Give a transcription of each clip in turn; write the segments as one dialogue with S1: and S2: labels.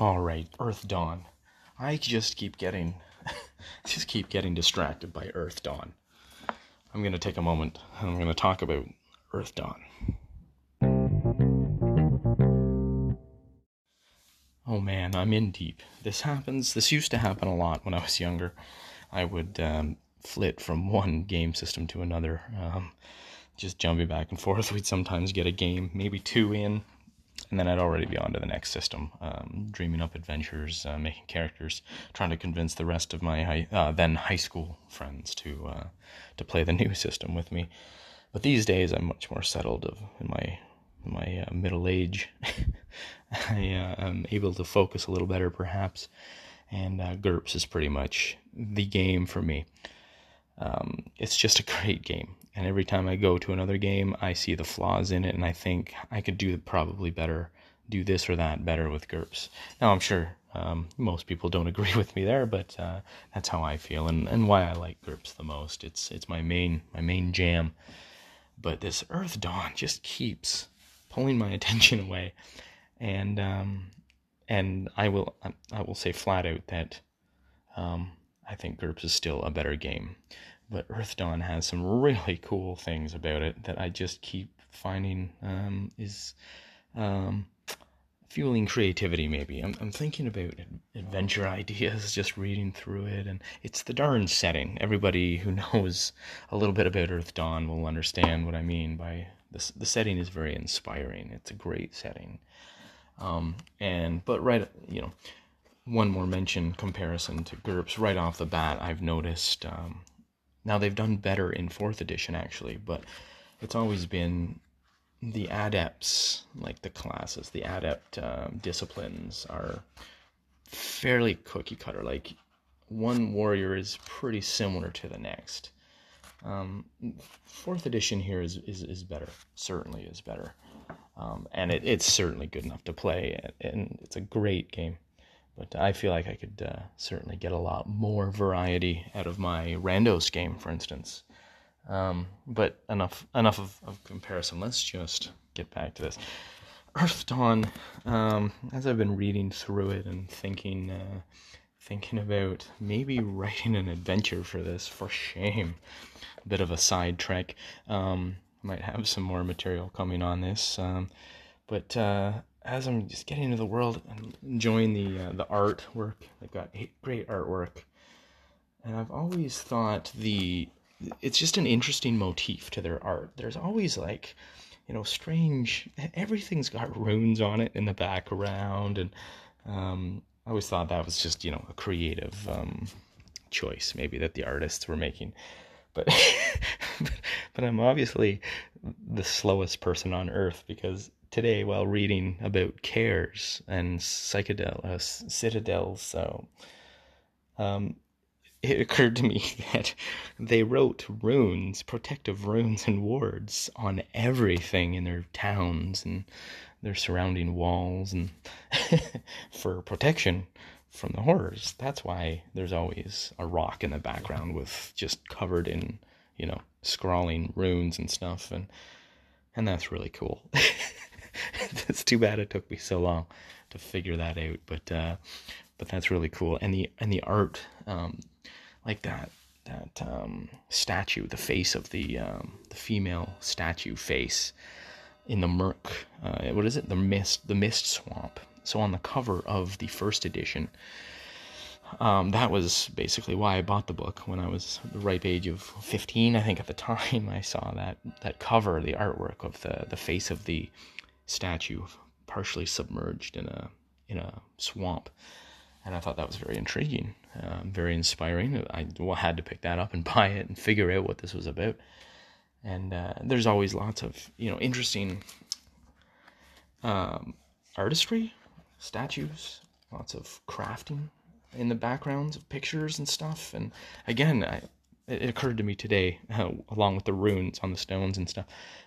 S1: All right, Earth Dawn. I just keep getting just keep getting distracted by Earth Dawn. I'm going to take a moment and I'm going to talk about Earth Dawn. Oh man, I'm in deep. This happens. This used to happen a lot when I was younger. I would um, flit from one game system to another, um, just jumping back and forth. We'd sometimes get a game, maybe two in, and then I'd already be on to the next system, um, dreaming up adventures, uh, making characters, trying to convince the rest of my high, uh, then high school friends to uh, to play the new system with me. But these days, I'm much more settled of, in my in my uh, middle age. I uh, am able to focus a little better, perhaps, and uh, GURPS is pretty much the game for me. Um, it's just a great game. And every time I go to another game, I see the flaws in it, and I think I could do probably better, do this or that better with GURPS. Now, I'm sure um, most people don't agree with me there, but uh, that's how I feel, and, and why I like GURPS the most. It's it's my main my main jam. But this Earth Dawn just keeps pulling my attention away, and um, and I will I will say flat out that um, I think GURPS is still a better game but Earth Dawn has some really cool things about it that I just keep finding um, is um, fueling creativity. Maybe I'm I'm thinking about adventure ideas, just reading through it, and it's the darn setting. Everybody who knows a little bit about Earth Dawn will understand what I mean by this. The setting is very inspiring. It's a great setting, um, and but right, you know. One more mention comparison to GURPS right off the bat. I've noticed um, now they've done better in fourth edition actually, but it's always been the adepts, like the classes, the adept um, disciplines are fairly cookie cutter. Like one warrior is pretty similar to the next. Um, fourth edition here is, is, is better, certainly is better. Um, and it, it's certainly good enough to play, and it's a great game. But I feel like I could uh, certainly get a lot more variety out of my Randos game, for instance. Um, but enough enough of, of, comparison. Let's just get back to this. Earth Dawn. Um, as I've been reading through it and thinking, uh, thinking about maybe writing an adventure for this. For shame, a bit of a sidetrack. Um, might have some more material coming on this. Um, but uh, as I'm just getting into the world and enjoying the uh, the artwork, they've got great artwork, and I've always thought the it's just an interesting motif to their art. There's always like, you know, strange. Everything's got runes on it in the background, and um, I always thought that was just you know a creative um, choice maybe that the artists were making. But, but but I'm obviously the slowest person on earth because today while reading about kaers and psychedel uh, citadels. So um, it occurred to me that they wrote runes, protective runes and wards on everything in their towns and their surrounding walls and for protection from the horrors. That's why there's always a rock in the background with just covered in, you know, scrawling runes and stuff and and that's really cool. it's too bad it took me so long to figure that out, but uh, but that's really cool. And the and the art, um, like that that um, statue, the face of the um, the female statue face in the murk. Uh, what is it? The mist, the mist swamp. So on the cover of the first edition, um, that was basically why I bought the book when I was the ripe age of 15. I think at the time I saw that that cover, the artwork of the the face of the statue partially submerged in a in a swamp and I thought that was very intriguing, um, very inspiring. I had to pick that up and buy it and figure out what this was about. And uh, there's always lots of you know interesting um, artistry, statues, lots of crafting in the backgrounds of pictures and stuff. And again, I, it occurred to me today, uh, along with the runes on the stones and stuff,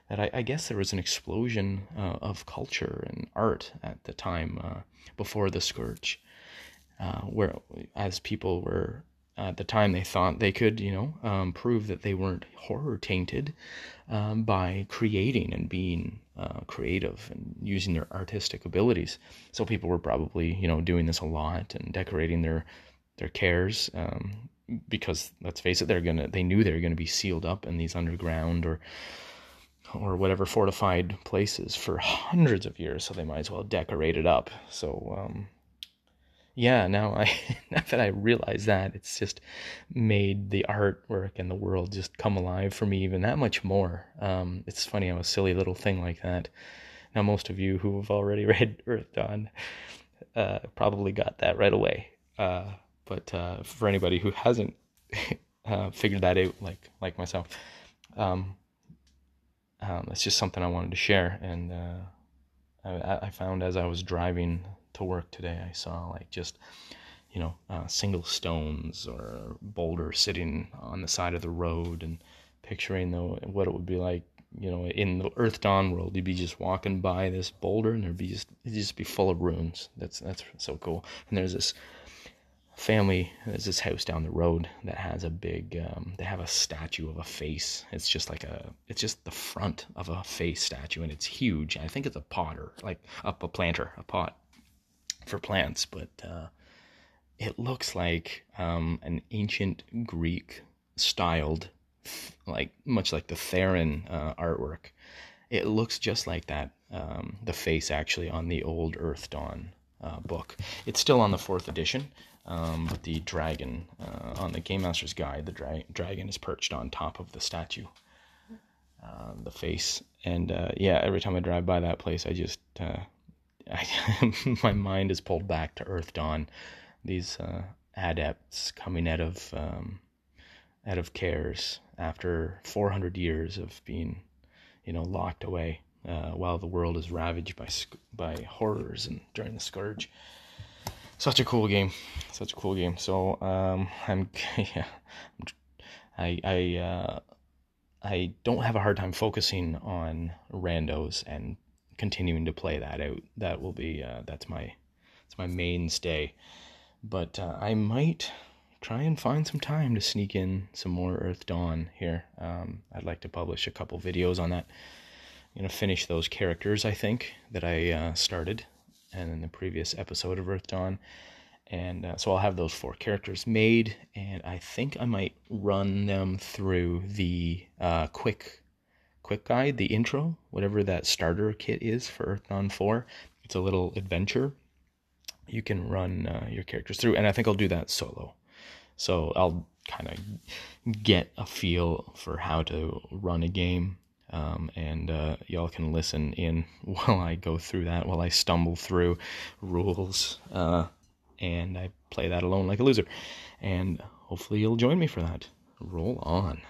S1: that I, I guess there was an explosion uh, of culture and art at the time uh, before the scourge, uh, where as people were at the time they thought they could, you know, um, prove that they weren't horror tainted um, by creating and being uh, creative and using their artistic abilities. So people were probably, you know, doing this a lot and decorating their their kaers um, because let's face it, they're gonna they knew they were gonna be sealed up in these underground or or whatever fortified places for hundreds of years, so they might as well decorate it up. So um, yeah, now I now that I realize that, it's just made the artwork and the world just come alive for me even that much more. Um, it's funny how a silly little thing like that. Now most of you who have already read Earth Dawn uh, probably got that right away. Uh, but uh, for anybody who hasn't uh, figured that out, like like myself, um, um, it's just something I wanted to share. And uh, I, I found as I was driving to work today, I saw like just you know uh, single stones or boulders sitting on the side of the road, and picturing the what it would be like. You know, in the Earth Dawn world, you'd be just walking by this boulder, and there'd be just it'd just be full of runes. That's that's so cool. And there's this family there's this house down the road that has a big um, they have a statue of a face it's just like a it's just the front of a face statue and it's huge i think it's a potter like up a planter a pot for plants, but uh, it looks like um, an ancient Greek styled, like much like the Theran uh, artwork. It looks just like that. Um, the face actually on the old Earth Dawn uh, book. It's still on the fourth edition, um, but the dragon uh, on the Game Master's Guide, the dra- dragon is perched on top of the statue. Uh, the face and uh, yeah, every time I drive by that place, I just I, my mind is pulled back to Earth Dawn. These uh, adepts coming out of um, out of kaers after 400 years of being, you know, locked away uh, while the world is ravaged by by horrors and during the scourge. Such a cool game, such a cool game. So um, I'm yeah, I I uh, I don't have a hard time focusing on randos and continuing to play that out. That will be uh, that's my that's my mainstay. But uh, I might try and find some time to sneak in some more Earth Dawn here. Um, I'd like to publish a couple videos on that. I'm gonna finish those characters I think that I uh, started, and in the previous episode of Earth Dawn. And uh, so I'll have those four characters made, and I think I might run them through the uh, quick quick guide, the intro, whatever that starter kit is for Earth Dawn 4. It's a little adventure you can run uh, your characters through, and I think I'll do that solo. So I'll kind of get a feel for how to run a game, um, and uh, y'all can listen in while I go through that, while I stumble through rules, uh, and I play that alone like a loser. And hopefully you'll join me for that. Roll on.